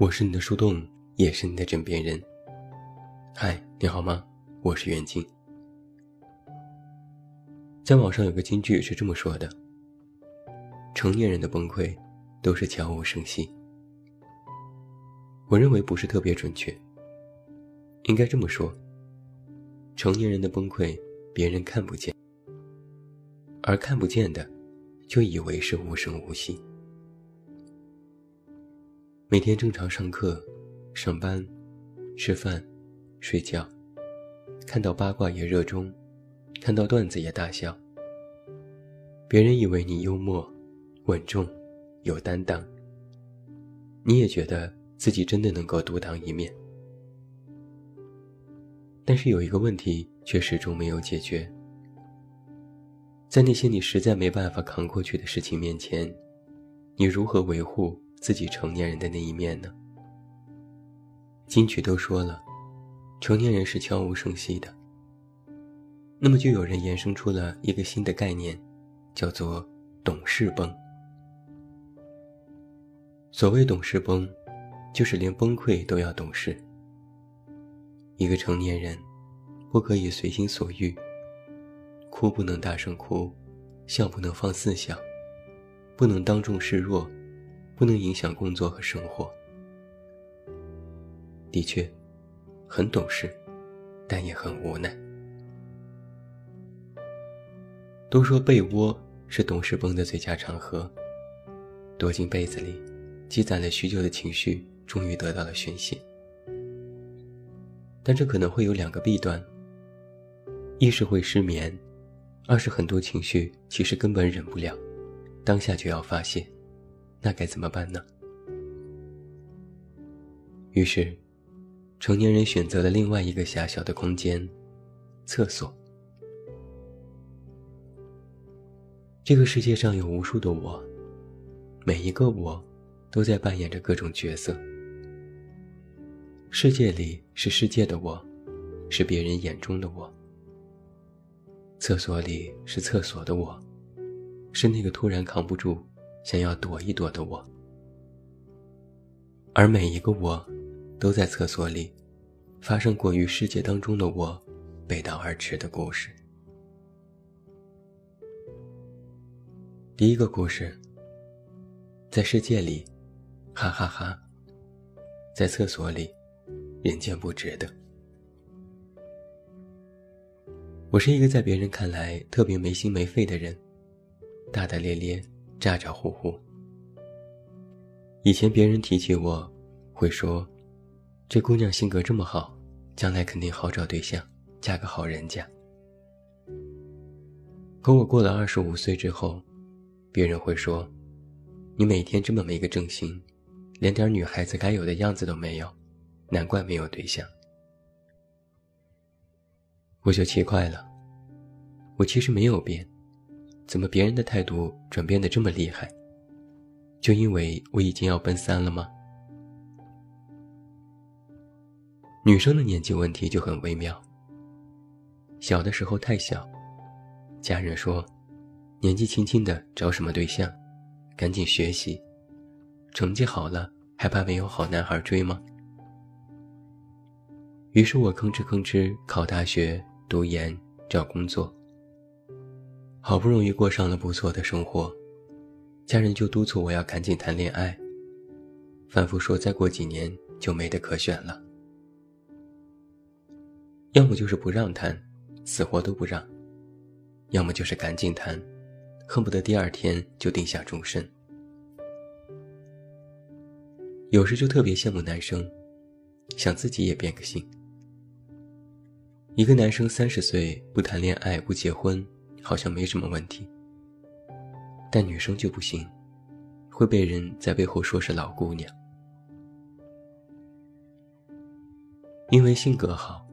我是你的树洞，也是你的枕边人。嗨，你好吗？我是袁静。在网上有个金句是这么说的：成年人的崩溃都是悄无声息。我认为不是特别准确，应该这么说：成年人的崩溃，别人看不见，而看不见的，就以为是无声无息。每天正常上课、上班、吃饭、睡觉，看到八卦也热衷，看到段子也大笑。别人以为你幽默、稳重、有担当，你也觉得自己真的能够独当一面。但是有一个问题却始终没有解决，在那些你实在没办法扛过去的事情面前，你如何维护？自己成年人的那一面呢？金曲都说了，成年人是悄无声息的。那么就有人延伸出了一个新的概念，叫做“懂事崩”。所谓懂事崩，就是连崩溃都要懂事。一个成年人，不可以随心所欲，哭不能大声哭，笑不能放肆笑，不能当众示弱。不能影响工作和生活。的确，很懂事，但也很无奈。都说被窝是懂事崩的最佳场合，躲进被子里，积攒了许久的情绪终于得到了宣泄。但这可能会有两个弊端：一是会失眠，二是很多情绪其实根本忍不了，当下就要发泄。那该怎么办呢？于是，成年人选择了另外一个狭小的空间——厕所。这个世界上有无数的我，每一个我，都在扮演着各种角色。世界里是世界的我，是别人眼中的我；厕所里是厕所的我，是那个突然扛不住。想要躲一躲的我，而每一个我，都在厕所里，发生过与世界当中的我背道而驰的故事。第一个故事，在世界里，哈哈哈，在厕所里，人间不值得。我是一个在别人看来特别没心没肺的人，大大咧咧。咋咋呼呼。以前别人提起我，会说：“这姑娘性格这么好，将来肯定好找对象，嫁个好人家。”可我过了二十五岁之后，别人会说：“你每天这么没个正形，连点女孩子该有的样子都没有，难怪没有对象。”我就奇怪了，我其实没有变。怎么别人的态度转变的这么厉害？就因为我已经要奔三了吗？女生的年纪问题就很微妙。小的时候太小，家人说，年纪轻轻的找什么对象，赶紧学习，成绩好了还怕没有好男孩追吗？于是我吭哧吭哧考大学、读研、找工作。好不容易过上了不错的生活，家人就督促我要赶紧谈恋爱，反复说再过几年就没得可选了。要么就是不让谈，死活都不让；要么就是赶紧谈，恨不得第二天就定下终身。有时就特别羡慕男生，想自己也变个性。一个男生三十岁不谈恋爱不结婚。好像没什么问题，但女生就不行，会被人在背后说是老姑娘。因为性格好，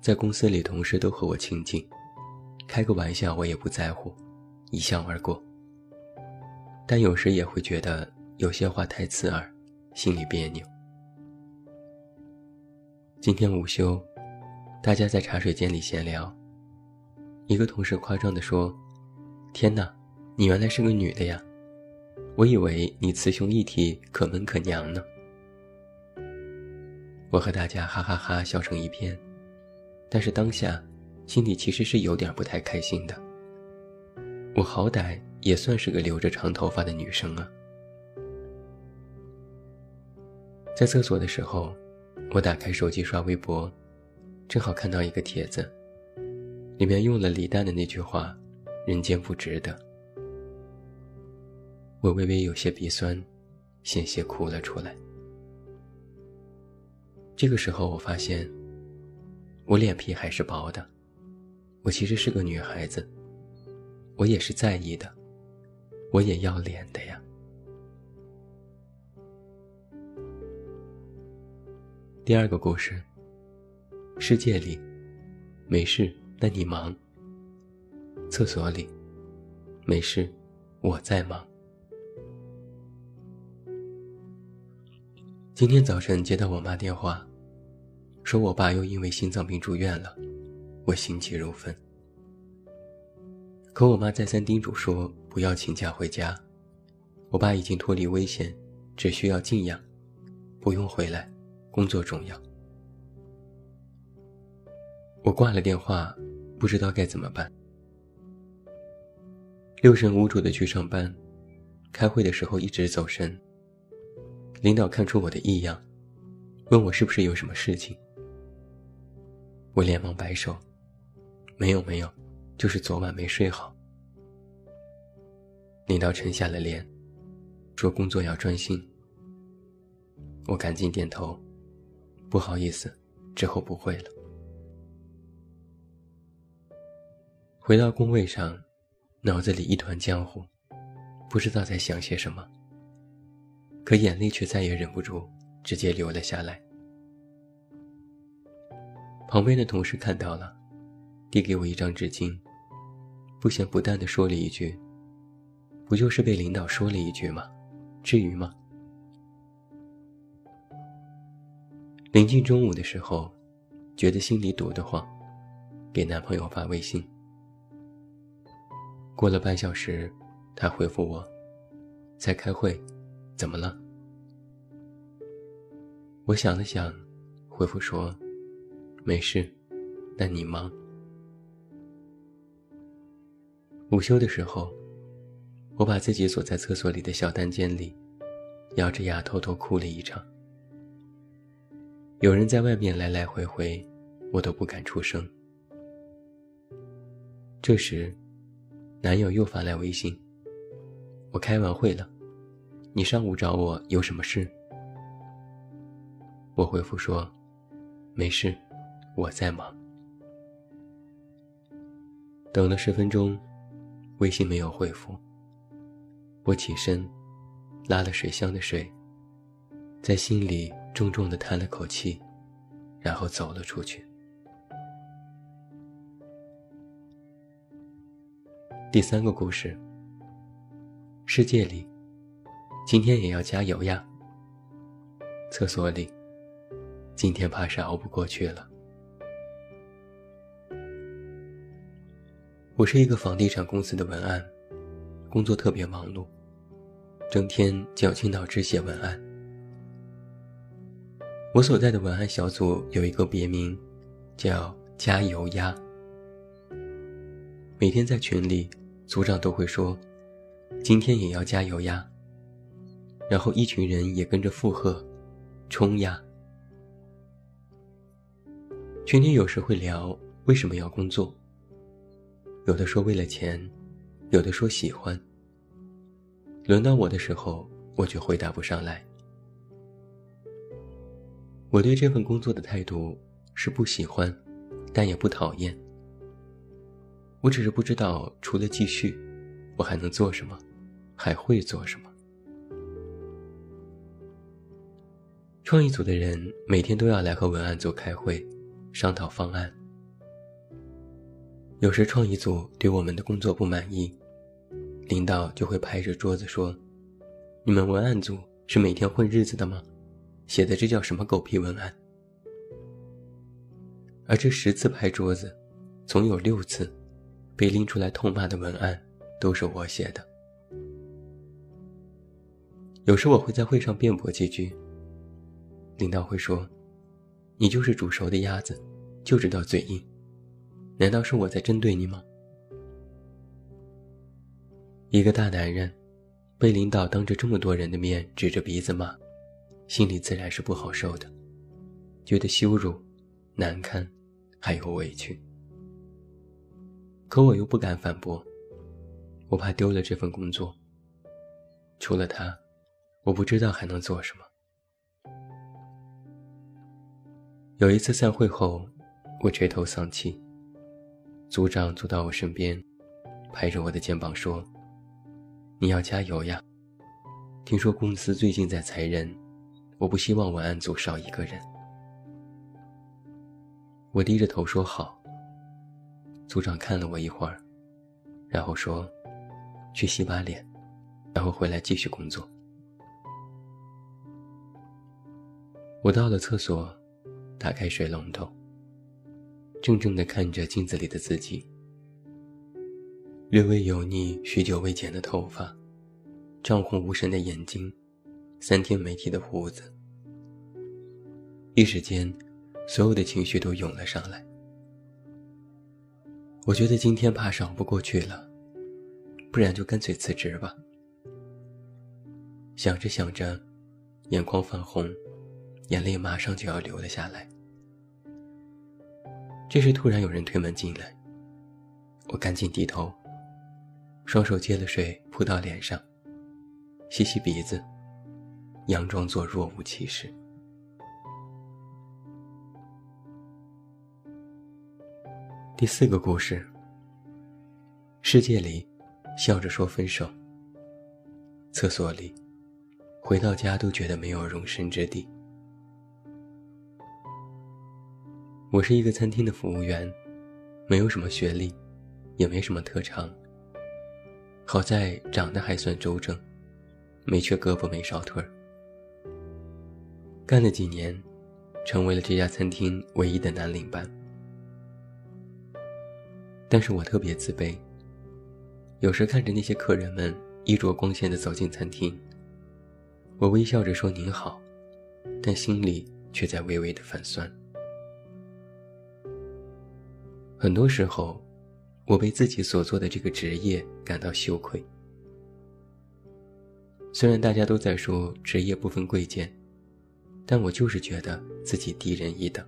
在公司里同事都和我亲近，开个玩笑我也不在乎，一笑而过。但有时也会觉得有些话太刺耳，心里别扭。今天午休，大家在茶水间里闲聊。一个同事夸张地说：“天哪，你原来是个女的呀！我以为你雌雄一体，可门可娘呢。”我和大家哈哈哈笑成一片，但是当下心里其实是有点不太开心的。我好歹也算是个留着长头发的女生啊。在厕所的时候，我打开手机刷微博，正好看到一个帖子，里面用了李诞的那句话：“人间不值得。”我微微有些鼻酸，险些哭了出来。这个时候，我发现，我脸皮还是薄的，我其实是个女孩子。我也是在意的，我也要脸的呀。第二个故事。世界里，没事，那你忙。厕所里，没事，我在忙。今天早晨接到我妈电话，说我爸又因为心脏病住院了，我心急如焚。可我妈再三叮嘱说不要请假回家，我爸已经脱离危险，只需要静养，不用回来，工作重要。我挂了电话，不知道该怎么办，六神无主的去上班，开会的时候一直走神。领导看出我的异样，问我是不是有什么事情，我连忙摆手，没有没有。就是昨晚没睡好。领导沉下了脸，说：“工作要专心。”我赶紧点头，不好意思，之后不会了。回到工位上，脑子里一团浆糊，不知道在想些什么。可眼泪却再也忍不住，直接流了下来。旁边的同事看到了，递给我一张纸巾。不咸不淡的说了一句：“不就是被领导说了一句吗？至于吗？”临近中午的时候，觉得心里堵得慌，给男朋友发微信。过了半小时，他回复我：“在开会，怎么了？”我想了想，回复说：“没事，那你忙。”午休的时候，我把自己锁在厕所里的小单间里，咬着牙偷偷哭了一场。有人在外面来来回回，我都不敢出声。这时，男友又发来微信：“我开完会了，你上午找我有什么事？”我回复说：“没事，我在忙。”等了十分钟。微信没有回复，我起身，拉了水箱的水，在心里重重的叹了口气，然后走了出去。第三个故事。世界里，今天也要加油呀。厕所里，今天怕是熬不过去了。我是一个房地产公司的文案，工作特别忙碌，整天绞尽脑汁写文案。我所在的文案小组有一个别名，叫“加油鸭”。每天在群里，组长都会说：“今天也要加油呀。”然后一群人也跟着附和：“冲呀！”群里有时会聊为什么要工作。有的说为了钱，有的说喜欢。轮到我的时候，我却回答不上来。我对这份工作的态度是不喜欢，但也不讨厌。我只是不知道除了继续，我还能做什么，还会做什么。创意组的人每天都要来和文案组开会，商讨方案。有时创意组对我们的工作不满意，领导就会拍着桌子说：“你们文案组是每天混日子的吗？写的这叫什么狗屁文案？”而这十次拍桌子，总有六次被拎出来痛骂的文案都是我写的。有时我会在会上辩驳几句，领导会说：“你就是煮熟的鸭子，就知道嘴硬。难道是我在针对你吗？一个大男人，被领导当着这么多人的面指着鼻子骂，心里自然是不好受的，觉得羞辱、难堪，还有委屈。可我又不敢反驳，我怕丢了这份工作。除了他，我不知道还能做什么。有一次散会后，我垂头丧气。组长走到我身边，拍着我的肩膀说：“你要加油呀！听说公司最近在裁人，我不希望文案组少一个人。”我低着头说：“好。”组长看了我一会儿，然后说：“去洗把脸，然后回来继续工作。”我到了厕所。打开水龙头，怔怔地看着镜子里的自己，略微油腻、许久未剪的头发，涨红无神的眼睛，三天没剃的胡子，一时间，所有的情绪都涌了上来。我觉得今天怕是熬不过去了，不然就干脆辞职吧。想着想着，眼眶泛红。眼泪马上就要流了下来。这时，突然有人推门进来，我赶紧低头，双手接了水扑到脸上，吸吸鼻子，佯装作若无其事。第四个故事：世界里，笑着说分手；厕所里，回到家都觉得没有容身之地。我是一个餐厅的服务员，没有什么学历，也没什么特长。好在长得还算周正，没缺胳膊没少腿儿。干了几年，成为了这家餐厅唯一的男领班。但是我特别自卑。有时看着那些客人们衣着光鲜的走进餐厅，我微笑着说您好，但心里却在微微的泛酸。很多时候，我为自己所做的这个职业感到羞愧。虽然大家都在说职业不分贵贱，但我就是觉得自己低人一等。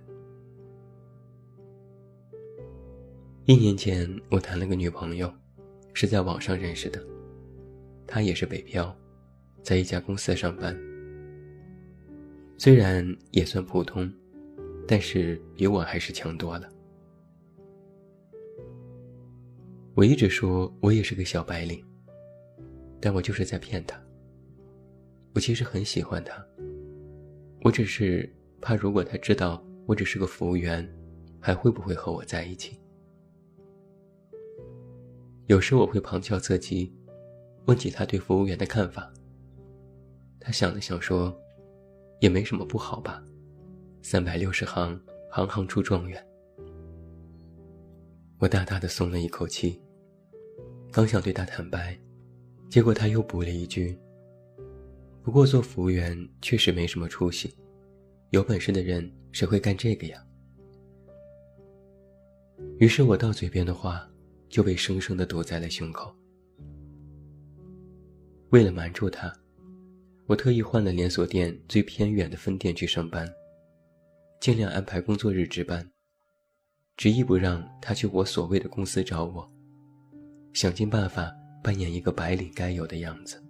一年前，我谈了个女朋友，是在网上认识的，她也是北漂，在一家公司上班。虽然也算普通，但是比我还是强多了。我一直说我也是个小白领，但我就是在骗他。我其实很喜欢他，我只是怕如果他知道我只是个服务员，还会不会和我在一起？有时我会旁敲侧击，问起他对服务员的看法。他想了想说：“也没什么不好吧，三百六十行，行行出状元。”我大大的松了一口气。刚想对他坦白，结果他又补了一句：“不过做服务员确实没什么出息，有本事的人谁会干这个呀？”于是我到嘴边的话就被生生的堵在了胸口。为了瞒住他，我特意换了连锁店最偏远的分店去上班，尽量安排工作日值班，执意不让他去我所谓的公司找我。想尽办法扮演一个白领该有的样子。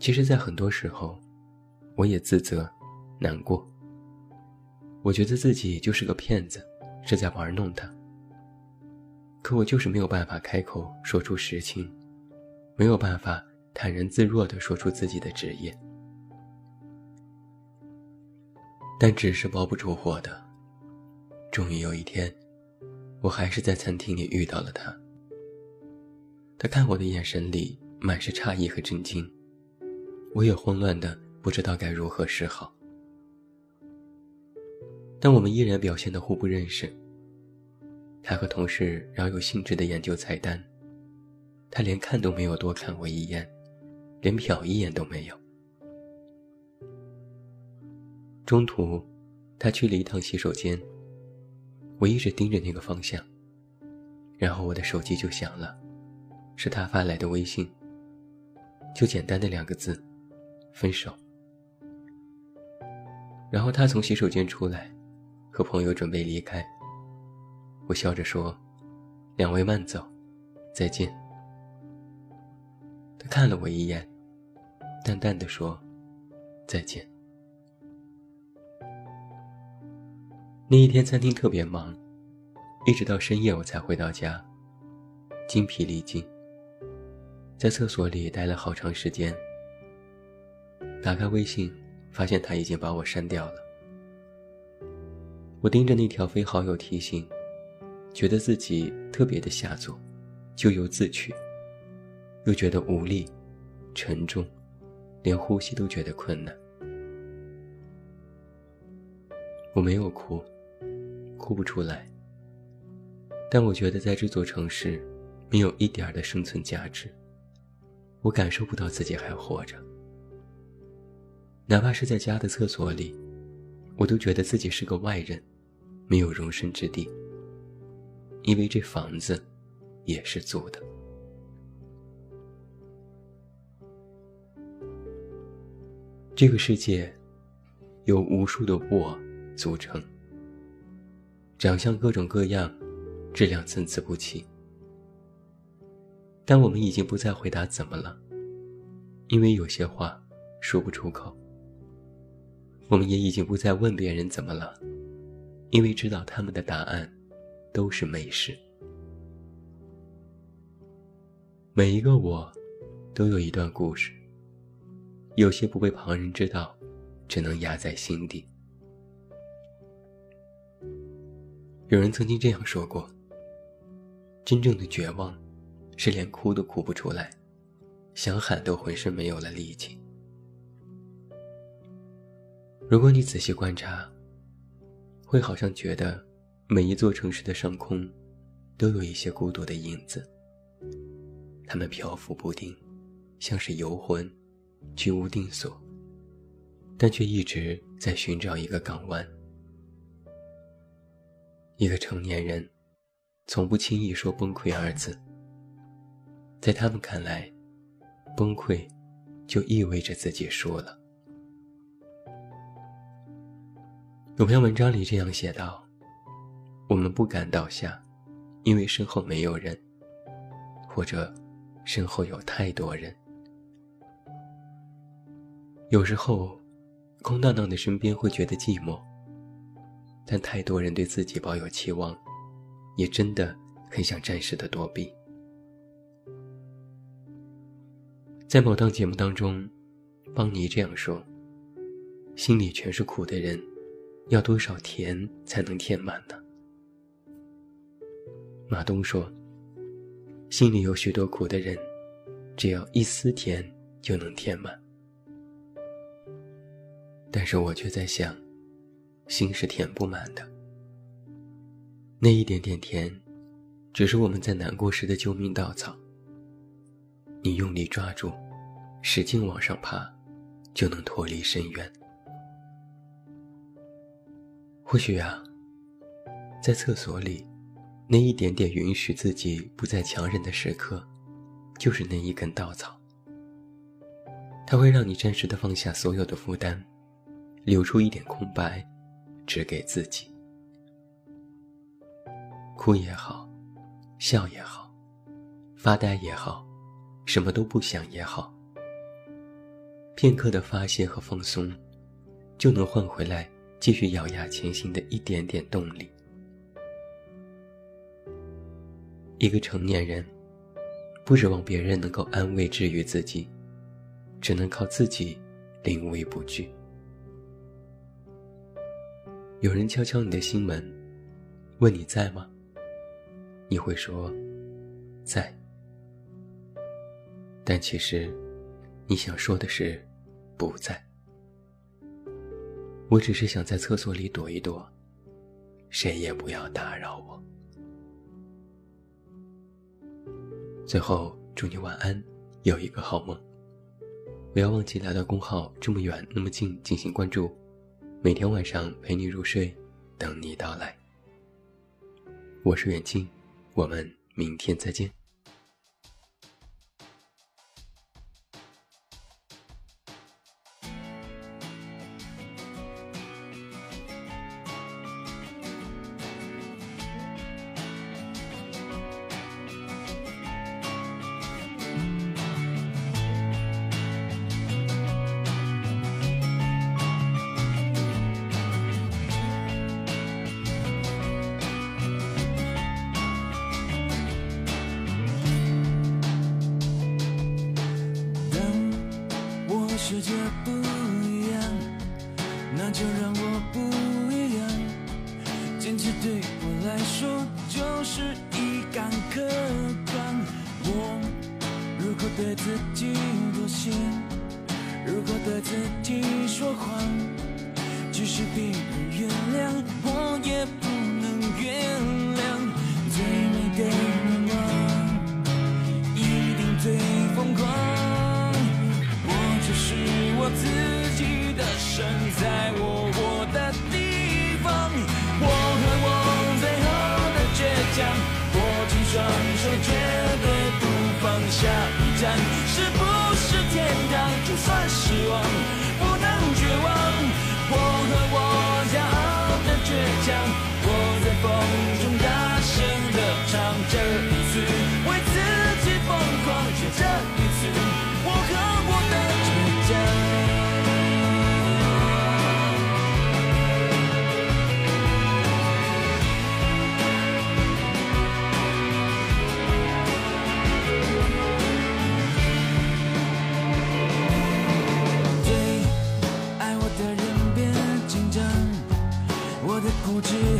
其实，在很多时候，我也自责、难过。我觉得自己就是个骗子，是在玩弄他。可我就是没有办法开口说出实情，没有办法坦然自若地说出自己的职业。但纸是包不住火的。终于有一天。我还是在餐厅里遇到了他。他看我的眼神里满是诧异和震惊，我也慌乱的不知道该如何是好。但我们依然表现的互不认识。他和同事饶有兴致的研究菜单，他连看都没有多看我一眼，连瞟一眼都没有。中途，他去了一趟洗手间。我一直盯着那个方向，然后我的手机就响了，是他发来的微信。就简单的两个字：分手。然后他从洗手间出来，和朋友准备离开。我笑着说：“两位慢走，再见。”他看了我一眼，淡淡的说：“再见。”那一天餐厅特别忙，一直到深夜我才回到家，精疲力尽。在厕所里待了好长时间。打开微信，发现他已经把我删掉了。我盯着那条非好友提醒，觉得自己特别的下作，咎由自取，又觉得无力、沉重，连呼吸都觉得困难。我没有哭。哭不出来，但我觉得在这座城市，没有一点的生存价值。我感受不到自己还活着，哪怕是在家的厕所里，我都觉得自己是个外人，没有容身之地。因为这房子，也是租的。这个世界，由无数的我组成。长相各种各样，质量参差不齐。但我们已经不再回答怎么了，因为有些话说不出口。我们也已经不再问别人怎么了，因为知道他们的答案都是美事。每一个我，都有一段故事，有些不被旁人知道，只能压在心底。有人曾经这样说过：“真正的绝望，是连哭都哭不出来，想喊都浑身没有了力气。”如果你仔细观察，会好像觉得每一座城市的上空，都有一些孤独的影子。它们漂浮不定，像是游魂，居无定所，但却一直在寻找一个港湾。一个成年人，从不轻易说“崩溃”二字。在他们看来，崩溃就意味着自己输了。有篇文章里这样写道：“我们不敢倒下，因为身后没有人，或者身后有太多人。有时候，空荡荡的身边会觉得寂寞。”但太多人对自己抱有期望，也真的很想暂时的躲避。在某档节目当中，邦尼这样说：“心里全是苦的人，要多少甜才能填满呢？”马东说：“心里有许多苦的人，只要一丝甜就能填满。”但是我却在想。心是填不满的，那一点点甜，只是我们在难过时的救命稻草。你用力抓住，使劲往上爬，就能脱离深渊。或许啊，在厕所里，那一点点允许自己不再强忍的时刻，就是那一根稻草。它会让你暂时的放下所有的负担，留出一点空白。只给自己，哭也好，笑也好，发呆也好，什么都不想也好，片刻的发泄和放松，就能换回来继续咬牙前行的一点点动力。一个成年人，不指望别人能够安慰治愈自己，只能靠自己临危不惧。有人敲敲你的心门，问你在吗？你会说在，但其实你想说的是不在。我只是想在厕所里躲一躲，谁也不要打扰我。最后，祝你晚安，有一个好梦。不要忘记来到公号这么远那么近进行关注。每天晚上陪你入睡，等你到来。我是远近，我们明天再见。世界不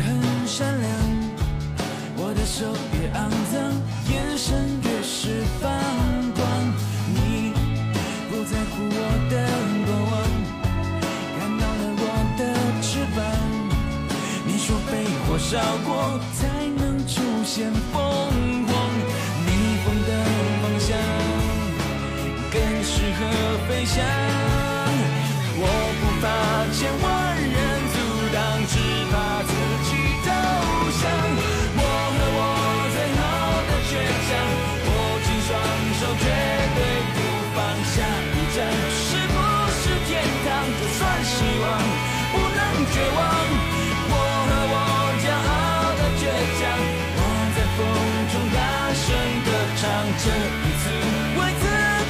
很善良，我的手越肮脏，眼神越是放光。你不在乎我的过往，看到了我的翅膀。你说被火烧过才能出现凤凰，逆风的方向更适合飞翔。我不怕千万这一次为自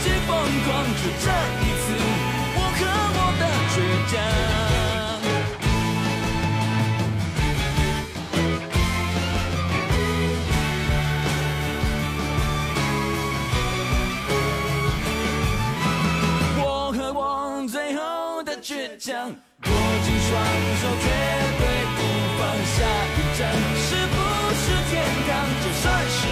己疯狂，就这一次，我和我的倔强，我和我最后的倔强，握紧双手，绝对不放下一站，是不是天堂，就算是。